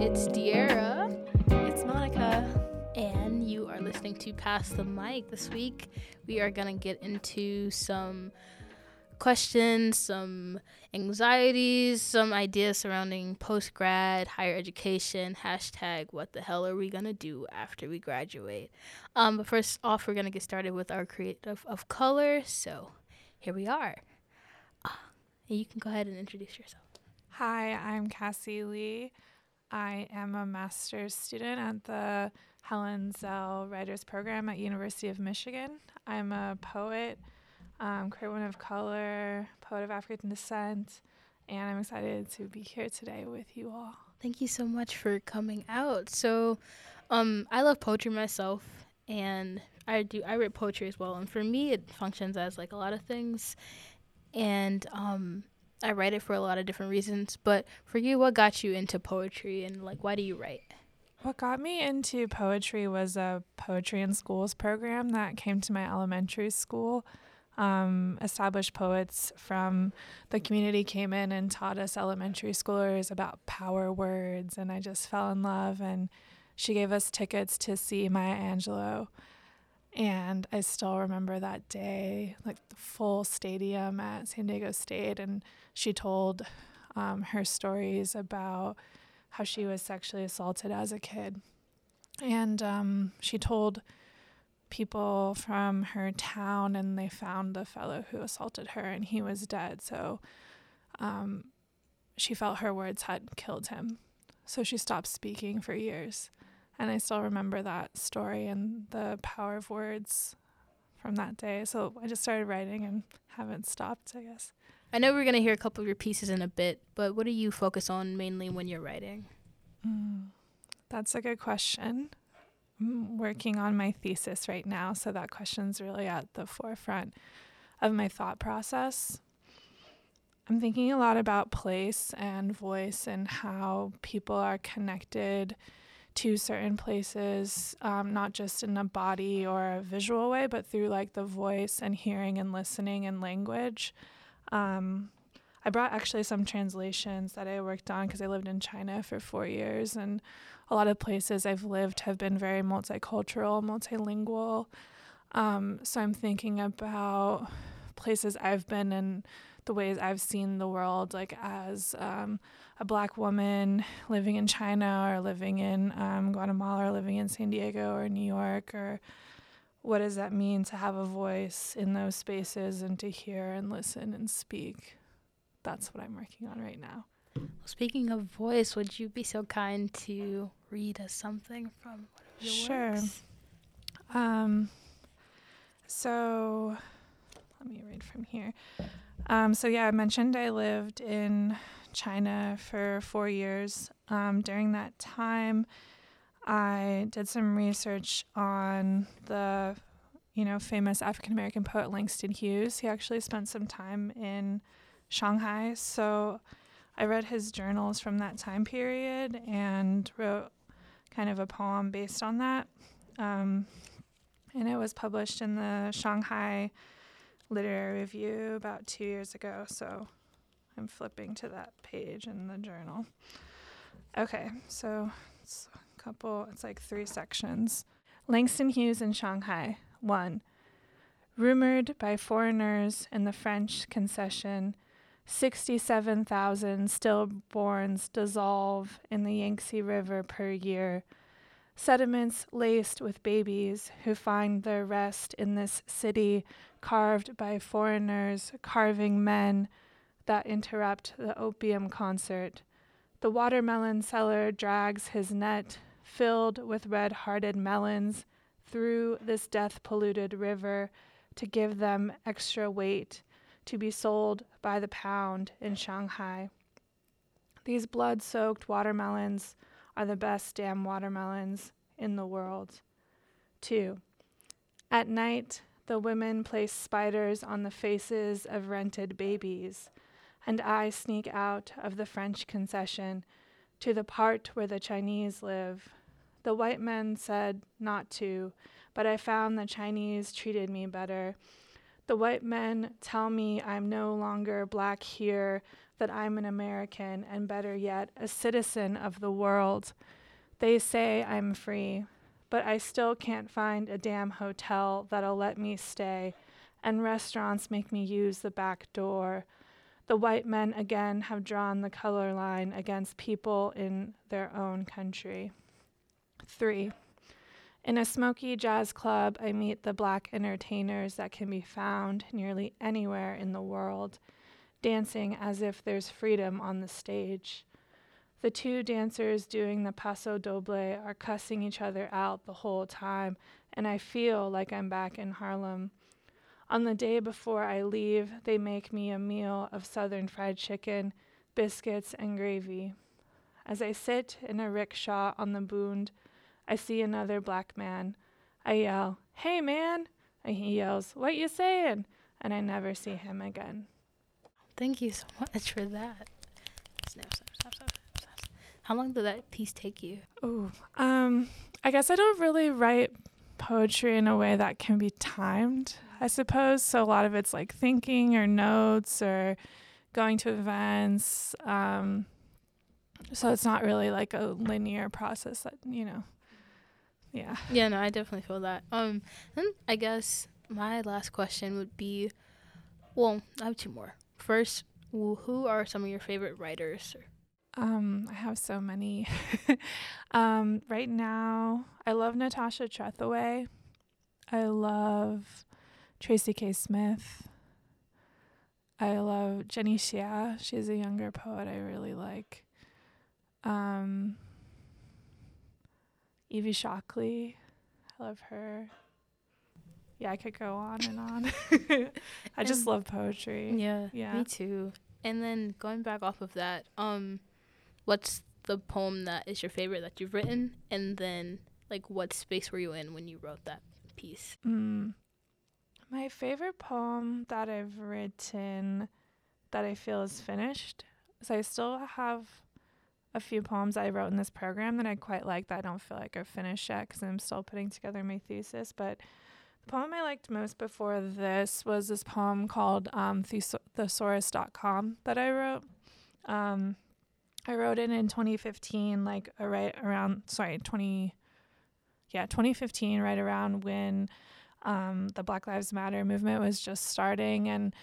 it's Diera. It's Monica. And you are listening to Pass the Mic. This week, we are going to get into some questions, some anxieties, some ideas surrounding post grad, higher education, hashtag what the hell are we going to do after we graduate. Um, but first off, we're going to get started with our creative of color. So here we are. Uh, you can go ahead and introduce yourself. Hi, I'm Cassie Lee. I am a master's student at the Helen Zell Writers Program at University of Michigan. I'm a poet, um, queer woman of color, poet of African descent, and I'm excited to be here today with you all. Thank you so much for coming out. So, um, I love poetry myself, and I do I write poetry as well. And for me, it functions as like a lot of things, and um, I write it for a lot of different reasons. But for you, what got you into poetry and like why do you write? What got me into poetry was a poetry in schools program that came to my elementary school. Um, established poets from the community came in and taught us elementary schoolers about power words, and I just fell in love. And she gave us tickets to see Maya Angelou. And I still remember that day, like the full stadium at San Diego State, and she told um, her stories about how she was sexually assaulted as a kid. And um, she told people from her town, and they found the fellow who assaulted her, and he was dead. So um, she felt her words had killed him. So she stopped speaking for years. And I still remember that story and the power of words from that day. So I just started writing and haven't stopped, I guess. I know we're going to hear a couple of your pieces in a bit, but what do you focus on mainly when you're writing? Mm, that's a good question. I'm working on my thesis right now, so that question's really at the forefront of my thought process. I'm thinking a lot about place and voice and how people are connected to certain places, um, not just in a body or a visual way, but through like the voice and hearing and listening and language. Um, I brought actually some translations that I worked on because I lived in China for four years, and a lot of places I've lived have been very multicultural, multilingual. Um, so I'm thinking about places I've been and the ways I've seen the world, like as um, a black woman living in China or living in um, Guatemala or living in San Diego or New York or what does that mean to have a voice in those spaces and to hear and listen and speak? That's what I'm working on right now. Well, speaking of voice, would you be so kind to read us something from your sure. works? Um, so let me read from here. Um, so yeah, I mentioned I lived in China for four years. Um, during that time, I did some research on the, you know, famous African American poet Langston Hughes. He actually spent some time in Shanghai, so I read his journals from that time period and wrote kind of a poem based on that. Um, and it was published in the Shanghai Literary Review about two years ago. So I'm flipping to that page in the journal. Okay, so couple, it's like three sections. Langston Hughes in Shanghai. One, rumored by foreigners in the French concession, 67,000 stillborns dissolve in the Yangtze River per year. Sediments laced with babies who find their rest in this city carved by foreigners, carving men that interrupt the opium concert. The watermelon seller drags his net filled with red hearted melons through this death polluted river to give them extra weight to be sold by the pound in Shanghai. These blood soaked watermelons are the best damn watermelons in the world. 2. At night, the women place spiders on the faces of rented babies, and I sneak out of the French concession to the part where the Chinese live the white men said not to, but I found the Chinese treated me better. The white men tell me I'm no longer black here, that I'm an American and better yet, a citizen of the world. They say I'm free, but I still can't find a damn hotel that'll let me stay, and restaurants make me use the back door. The white men again have drawn the color line against people in their own country. 3. In a smoky jazz club, I meet the black entertainers that can be found nearly anywhere in the world, dancing as if there's freedom on the stage. The two dancers doing the paso doble are cussing each other out the whole time, and I feel like I'm back in Harlem. On the day before I leave, they make me a meal of southern fried chicken, biscuits, and gravy. As I sit in a rickshaw on the Bund, I see another black man. I yell, "Hey man!" and he yells, "What you saying?" and I never see him again. Thank you so much for that. Snap, snap, snap, snap, snap. How long did that piece take you? Ooh, um, I guess I don't really write poetry in a way that can be timed. I suppose. So a lot of it's like thinking or notes or going to events. Um, so it's not really like a linear process that, you know. Yeah. Yeah, no, I definitely feel that. Um, then I guess my last question would be, well, I have two more. First, who are some of your favorite writers? Um, I have so many. um, right now, I love Natasha Trethewey. I love Tracy K. Smith. I love Jenny Xie. She's a younger poet I really like. Um, Evie Shockley. I love her. Yeah, I could go on and on. I just love poetry. Yeah, yeah, me too. And then going back off of that, um, what's the poem that is your favorite that you've written? And then, like, what space were you in when you wrote that piece? Mm. My favorite poem that I've written that I feel is finished is I still have a few poems I wrote in this program that I quite like that I don't feel like are finished yet because I'm still putting together my thesis. But the poem I liked most before this was this poem called um, Thesaurus.com that I wrote. Um, I wrote it in 2015, like uh, right around, sorry, 20, yeah, 2015, right around when um, the Black Lives Matter movement was just starting. And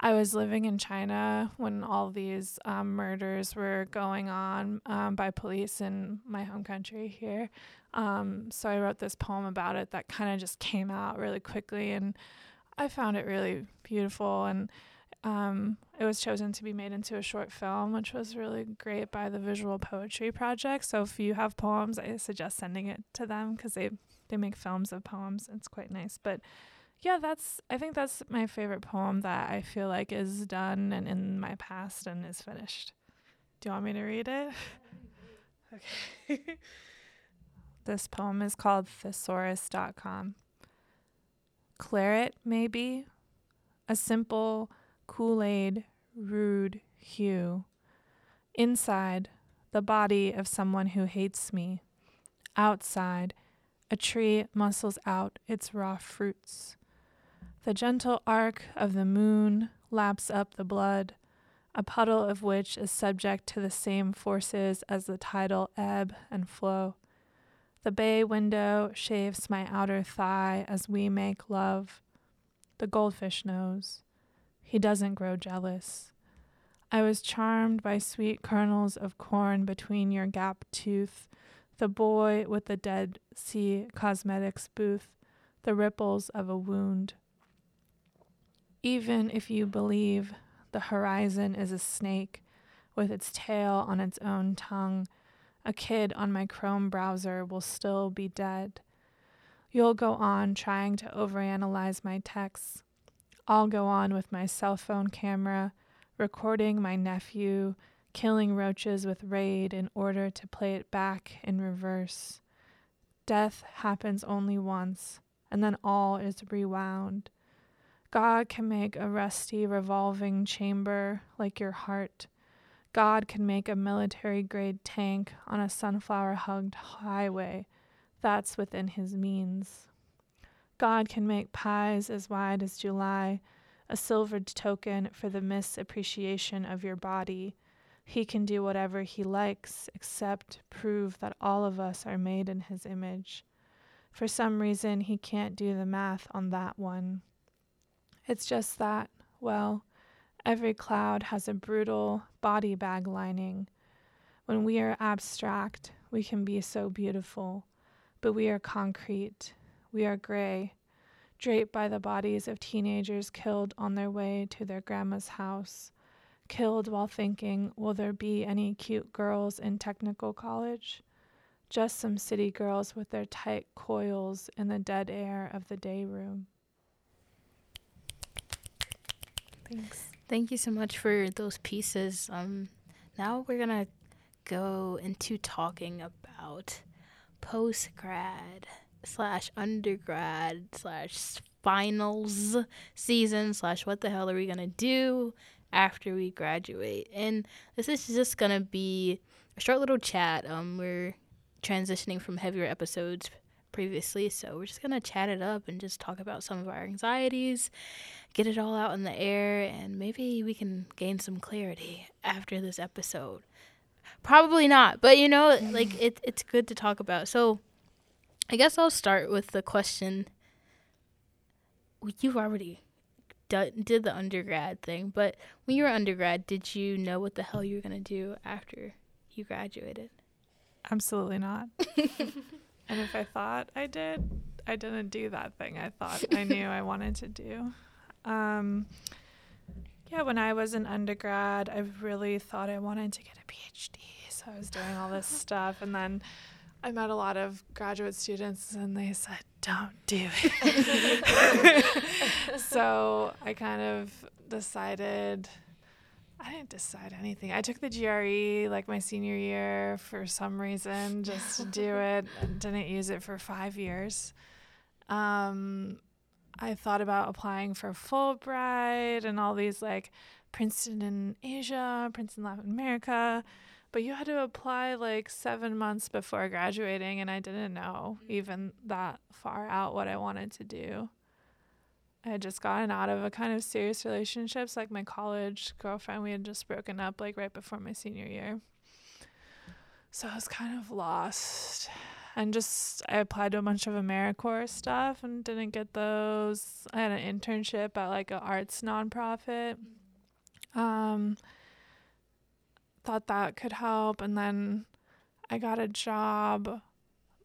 I was living in China when all these um, murders were going on um, by police in my home country here. Um, so I wrote this poem about it that kind of just came out really quickly. And I found it really beautiful. And um, it was chosen to be made into a short film, which was really great by the Visual Poetry Project. So if you have poems, I suggest sending it to them because they they make films of poems. It's quite nice. But yeah, that's I think that's my favorite poem that I feel like is done and in my past and is finished. Do you want me to read it? okay. this poem is called thesaurus.com. Claret, maybe, a simple Kool-Aid rude hue. Inside, the body of someone who hates me. Outside, a tree muscles out its raw fruits. The gentle arc of the moon laps up the blood, a puddle of which is subject to the same forces as the tidal ebb and flow. The bay window shaves my outer thigh as we make love. The goldfish knows. He doesn't grow jealous. I was charmed by sweet kernels of corn between your gap tooth the boy with the Dead Sea Cosmetics booth, the ripples of a wound. Even if you believe the horizon is a snake with its tail on its own tongue, a kid on my Chrome browser will still be dead. You'll go on trying to overanalyze my texts. I'll go on with my cell phone camera, recording my nephew killing roaches with raid in order to play it back in reverse. Death happens only once, and then all is rewound. God can make a rusty revolving chamber like your heart. God can make a military grade tank on a sunflower hugged highway. That's within his means. God can make pies as wide as July, a silvered token for the misappreciation of your body. He can do whatever he likes except prove that all of us are made in his image. For some reason, he can't do the math on that one. It's just that, well, every cloud has a brutal body bag lining. When we are abstract, we can be so beautiful, but we are concrete, we are gray, draped by the bodies of teenagers killed on their way to their grandma's house, killed while thinking, will there be any cute girls in technical college? Just some city girls with their tight coils in the dead air of the day room. Thanks. Thank you so much for those pieces. Um, now we're gonna go into talking about post grad slash undergrad slash finals season slash what the hell are we gonna do after we graduate and this is just gonna be a short little chat um we're transitioning from heavier episodes previously so we're just gonna chat it up and just talk about some of our anxieties get it all out in the air and maybe we can gain some clarity after this episode probably not but you know like it, it's good to talk about so I guess I'll start with the question. You've already done, did the undergrad thing, but when you were undergrad, did you know what the hell you were gonna do after you graduated? Absolutely not. and if I thought I did, I didn't do that thing I thought I knew I wanted to do. Um, yeah, when I was an undergrad, I really thought I wanted to get a PhD. So I was doing all this stuff. And then I met a lot of graduate students and they said, don't do it. so I kind of decided, I didn't decide anything. I took the GRE like my senior year for some reason just to do it and didn't use it for five years. Um, I thought about applying for Fulbright and all these like Princeton in Asia, Princeton Latin America but you had to apply like seven months before graduating and i didn't know mm-hmm. even that far out what i wanted to do. I had just gotten out of a kind of serious relationships like my college girlfriend we had just broken up like right before my senior year. So i was kind of lost and just i applied to a bunch of americorps stuff and didn't get those i had an internship at like an arts nonprofit um thought that could help. And then I got a job.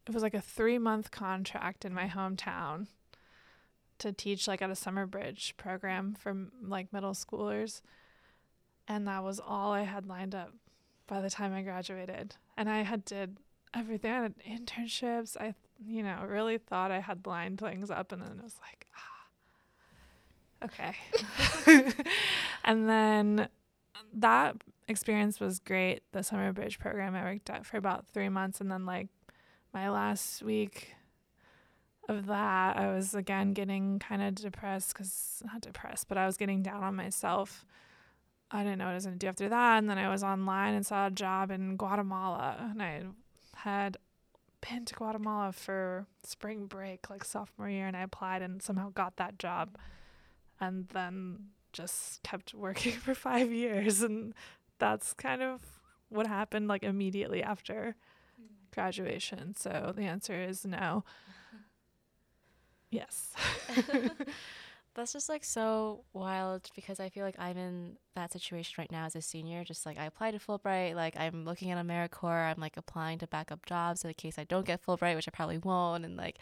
It was like a three month contract in my hometown to teach like at a summer bridge program for like middle schoolers. And that was all I had lined up by the time I graduated. And I had did everything. I had internships. I, you know, really thought I had lined things up. And then it was like, ah, okay. and then that experience was great. The summer bridge program I worked at for about three months, and then like my last week of that, I was again getting kind of depressed because not depressed, but I was getting down on myself. I didn't know what I was gonna do after that, and then I was online and saw a job in Guatemala, and I had been to Guatemala for spring break, like sophomore year, and I applied and somehow got that job, and then just kept working for five years and that's kind of what happened like immediately after hmm. graduation. So the answer is no. Yes. That's just like so wild because I feel like I'm in that situation right now as a senior. Just like I applied to Fulbright, like I'm looking at AmeriCorps, I'm like applying to backup jobs in case I don't get Fulbright, which I probably won't, and like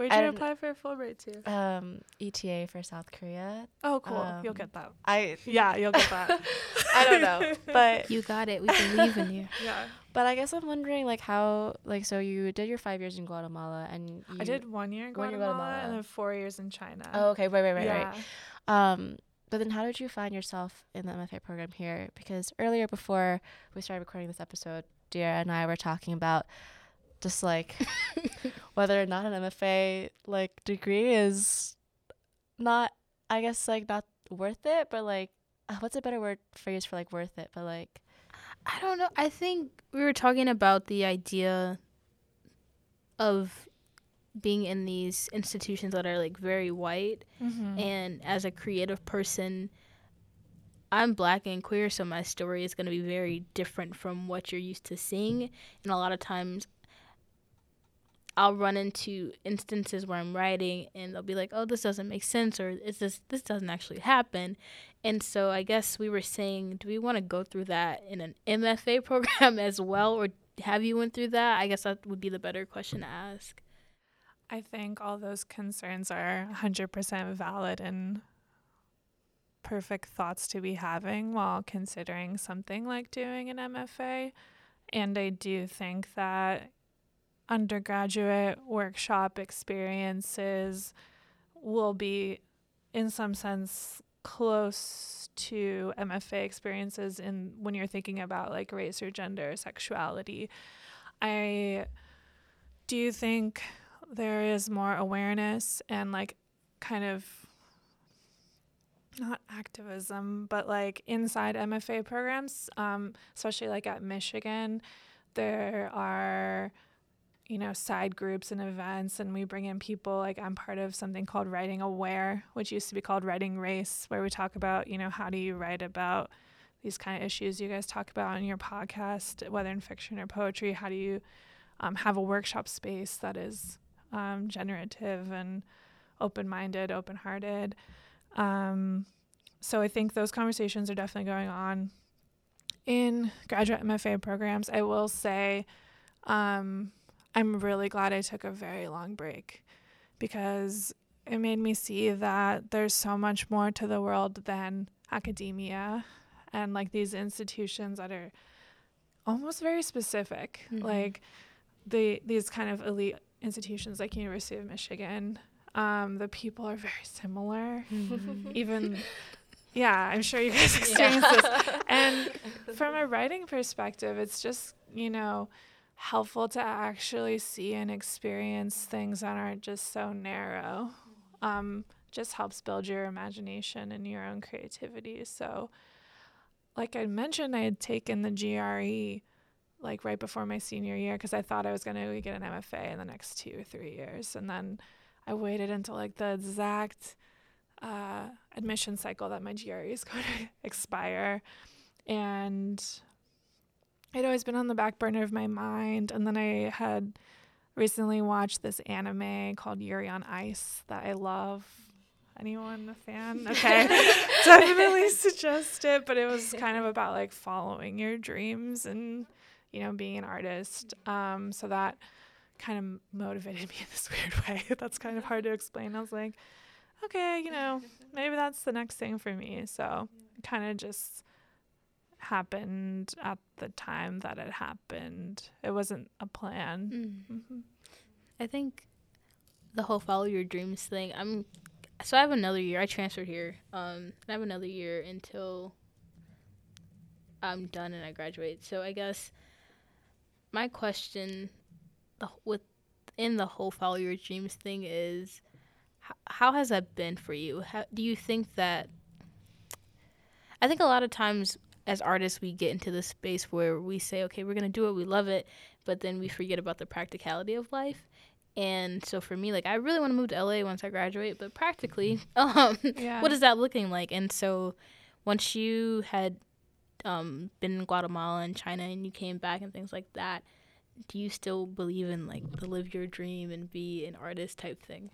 Where'd you apply for a Fulbright to? Um, ETA for South Korea. Oh, cool. Um, you'll get that. I yeah, you'll get that. I don't know, but you got it. We believe in you. Yeah. But I guess I'm wondering, like, how, like, so you did your five years in Guatemala, and I did one year in Guatemala, Guatemala, and then four years in China. Oh, okay, right, right, right, yeah. right. Um, but then how did you find yourself in the MFA program here? Because earlier, before we started recording this episode, Dear and I were talking about just like whether or not an MFA like degree is not I guess like not worth it, but like uh, what's a better word phrase for like worth it? But like I don't know. I think we were talking about the idea of being in these institutions that are like very white Mm-hmm. and as a creative person i'm black and queer so my story is going to be very different from what you're used to seeing and a lot of times i'll run into instances where i'm writing and they'll be like oh this doesn't make sense or is this this doesn't actually happen. And so i guess we were saying do we want to go through that in an mfa program as well or have you went through that? I guess that would be the better question to ask. I think all those concerns are 100% valid and perfect thoughts to be having while considering something like doing an MFA. And I do think that undergraduate workshop experiences will be, in some sense, close to MFA experiences in when you're thinking about like race or gender, or sexuality. I do think there is more awareness and like kind of not activism, but like inside MFA programs, um, especially like at Michigan, there are, you know, side groups and events, and we bring in people. Like I'm part of something called Writing Aware, which used to be called Writing Race, where we talk about, you know, how do you write about these kind of issues you guys talk about on your podcast, whether in fiction or poetry. How do you um, have a workshop space that is um, generative and open minded, open hearted. Um, so I think those conversations are definitely going on in graduate MFA programs. I will say um, I'm really glad I took a very long break because it made me see that there's so much more to the world than academia and like these institutions that are almost very specific. Mhm. Like the these kind of elite institutions like University of Michigan, um, the people are very similar. Even yeah, I'm sure you guys experience this. And from a writing perspective, it's just, you know, helpful to actually see and experience things that aren't just so narrow. Um, just helps build your imagination and your own creativity. So, like I mentioned, I had taken the GRE like right before my senior year because I thought I was going to get an MFA in the next two or three years. And then I waited until like the exact uh, admission cycle that my GRE is going to expire. And it always been on the back burner of my mind. And then I had recently watched this anime called Yuri on Ice that I love. Anyone a fan? Okay. Definitely suggest it. But it was kind of about like following your dreams and, you know, being an artist. Um, so that kind of motivated me in this weird way. That's kind of hard to explain. I was like, okay, you know, maybe that's the next thing for me. So kind of just happened at the time that it happened. It wasn't a plan. Mm. hmm I think the whole follow your dreams thing. I'm so I have another year. I transferred here. Um, I have another year until I'm done and I graduate. So I guess my question, the with in the whole follow your dreams thing is, how, how has that been for you? How do you think that? I think a lot of times as artists we get into this space where we say, okay, we're gonna do it, we love it, but then we forget about the practicality of life. And so for me, like I really want to move to LA once I graduate, but practically, um, Yeah. what is that looking like? And so once you had um, been in Guatemala and China and you came back and things like that, do you still believe in like the live your dream and be an artist type thing?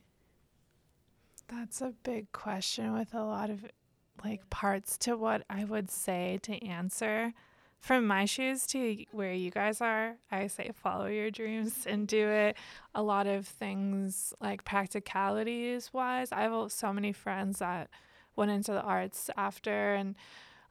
That's a big question with a lot of like parts to what I would say to answer. From my shoes to where you guys are, I say follow your dreams and do it. A lot of things like practicalities wise, I have so many friends that went into the arts after, and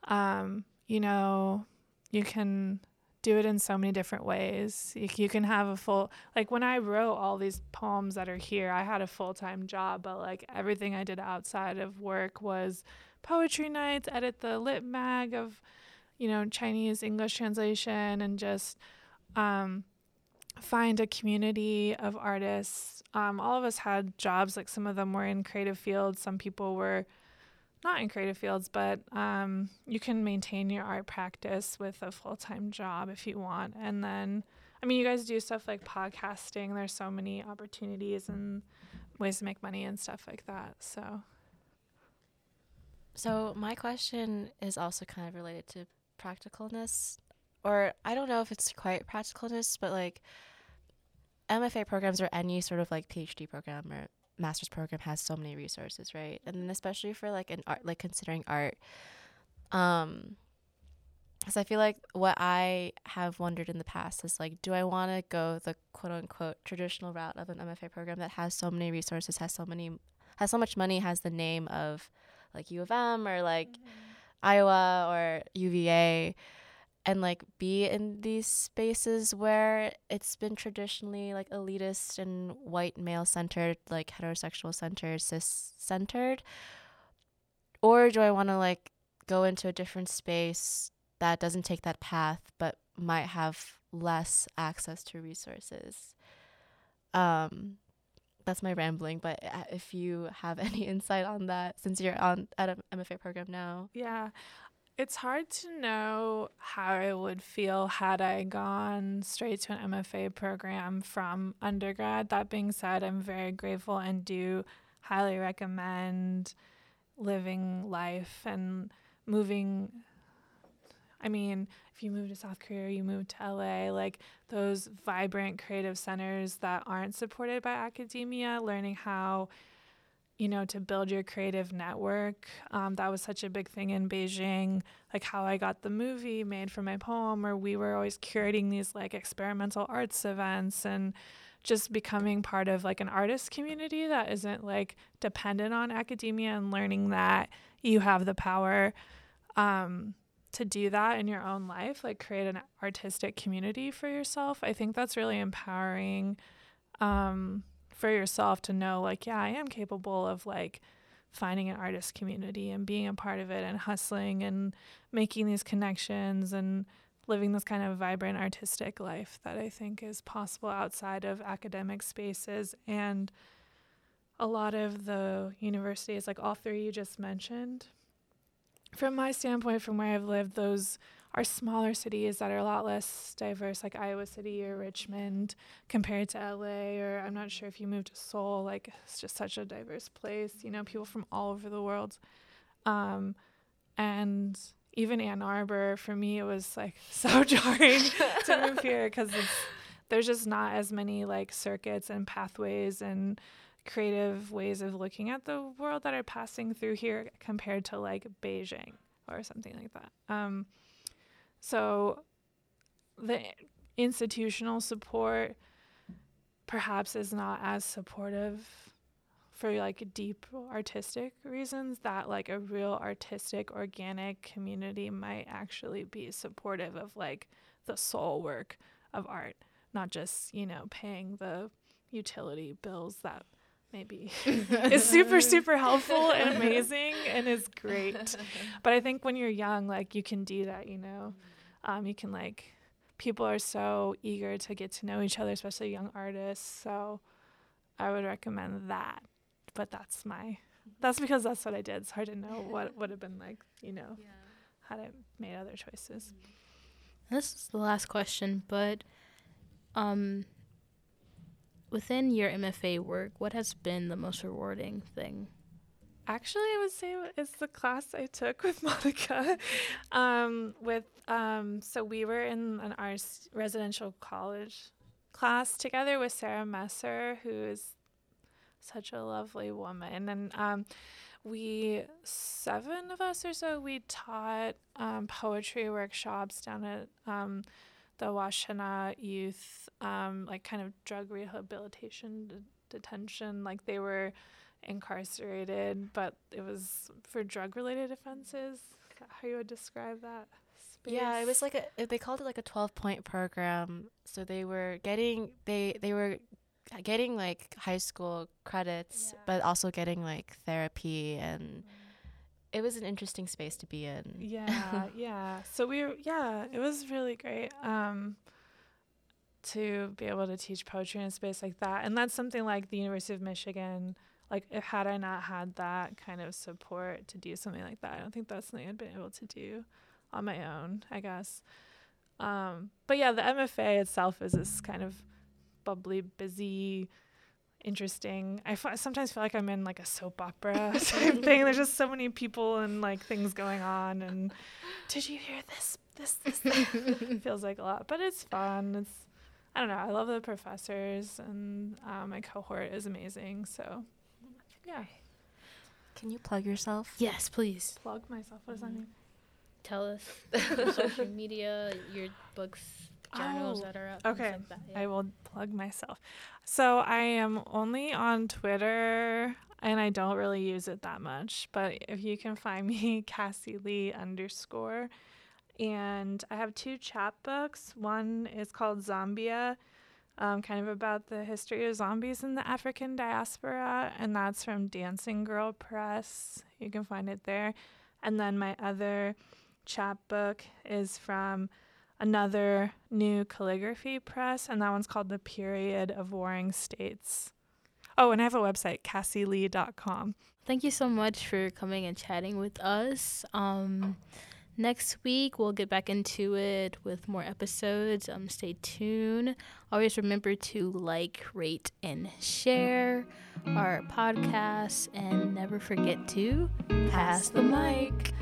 um, you know, you can do it in so many different ways. You, you can have a full like when I wrote all these poems that are here, I had a full time job, but like everything I did outside of work was poetry nights, edit the lit mag of, you know, Chinese English translation, and just um, find a community of artists. Um, all of us had jobs, like some of them were in creative fields, some people were not in creative fields, but um, you can maintain your art practice with a full time job if you want. And then, I mean, you guys do stuff like podcasting. There's so many opportunities and ways to make money and stuff like that. So, so my question is also kind of related to practicalness, or I don't know if it's quite practicalness, but like MFA programs or any sort of like PhD program or master's program has so many resources, right? And then especially for like an art, like considering art, um, because I feel like what I have wondered in the past is like, do I want to go the quote unquote traditional route of an MFA program that has so many resources, has so many, has so much money, has the name of like U of M or like mm-hmm. Iowa or UVA, and like be in these spaces where it's been traditionally like elitist and white male centered, like heterosexual centered, cis centered? Or do I want to like go into a different space that doesn't take that path but might have less access to resources? Um, that's my rambling, but uh, if you have any insight on that, since you're on at an MFA program now. Yeah. It's hard to know how I would feel had I gone straight to an MFA program from undergrad. That being said, I'm very grateful and do highly recommend living life and moving. I mean, if you move to South Korea, you move to LA, like those vibrant creative centers that aren't supported by academia, learning how you know, to build your creative network. Um, that was such a big thing in Beijing, like how I got the movie made for my poem, or we were always curating these like experimental arts events and just becoming part of like an artist community that isn't like dependent on academia and learning that you have the power um, to do that in your own life, like create an artistic community for yourself. I think that's really empowering. Um, for yourself to know like yeah i am capable of like finding an artist community and being a part of it and hustling and making these connections and living this kind of vibrant artistic life that i think is possible outside of academic spaces and a lot of the universities like all three you just mentioned from my standpoint from where i've lived those are smaller cities that are a lot less diverse, like Iowa City or Richmond, compared to LA. Or I'm not sure if you moved to Seoul, like it's just such a diverse place. You know, people from all over the world. Um, and even Ann Arbor, for me, it was like so jarring to move here because there's just not as many like circuits and pathways and creative ways of looking at the world that are passing through here compared to like Beijing or something like that. Um, so the institutional support perhaps is not as supportive for like deep artistic reasons that like a real artistic organic community might actually be supportive of like the soul work of art not just you know paying the utility bills that maybe is super super helpful and amazing and is great but i think when you're young like you can do that you know um, you can like people are so eager to get to know each other, especially young artists. So I would recommend that. But that's my that's because that's what I did. It's hard to know what would have been like, you know, yeah. had I made other choices. This is the last question, but um within your MFA work, what has been the most rewarding thing? Actually, I would say it's the class I took with Monica. um, with um, so we were in an our residential college class together with Sarah Messer, who is such a lovely woman, and um, we seven of us or so we taught um, poetry workshops down at um, the Washtenaw Youth, um, like kind of drug rehabilitation de- detention. Like they were incarcerated, but it was for drug related offenses. How you would describe that? Space? Yeah, it was like a they called it like a 12 point program. So they were getting they they were getting like high school credits, yeah. but also getting like therapy and mm. It was an interesting space to be in. Yeah, yeah. So we were, yeah, it was really great. Um to be able to teach poetry in a space like that. And that's something like the University of Michigan like if had I not had that kind of support to do something like that, I don't think that's something I'd been able to do on my own, I guess. Um, but yeah, the MFA itself is this kind of bubbly, busy, interesting. I f- sometimes feel like I'm in like a soap opera type thing. There's just so many people and like things going on. And did you hear this? This, this, feels like a lot, but it's fun. It's, I don't know. I love the professors and uh, my cohort is amazing. So, yeah. Can you plug yourself? Yes, please. Plug myself. What does that mean? Tell us social media, your books, journals Oh, that are things okay. like that, I will plug myself. So I am only on Twitter and I don't really use it that much. But if you can find me, Cassie Lee underscore. And I have two chapbooks. One is called Zambia, um, kind of about the history of zombies in the African diaspora. And that's from Dancing Girl Press. You can find it there. And then my other chapbook is from another new calligraphy press, and that one's called The Period of Warring States. Oh, and I have a website, cassielee.com. Thank you so much for coming and chatting with us. Um, next week we'll get back into it with more episodes. Um, stay tuned. Always remember to like, rate, and share our podcast, and never forget to pass the mic.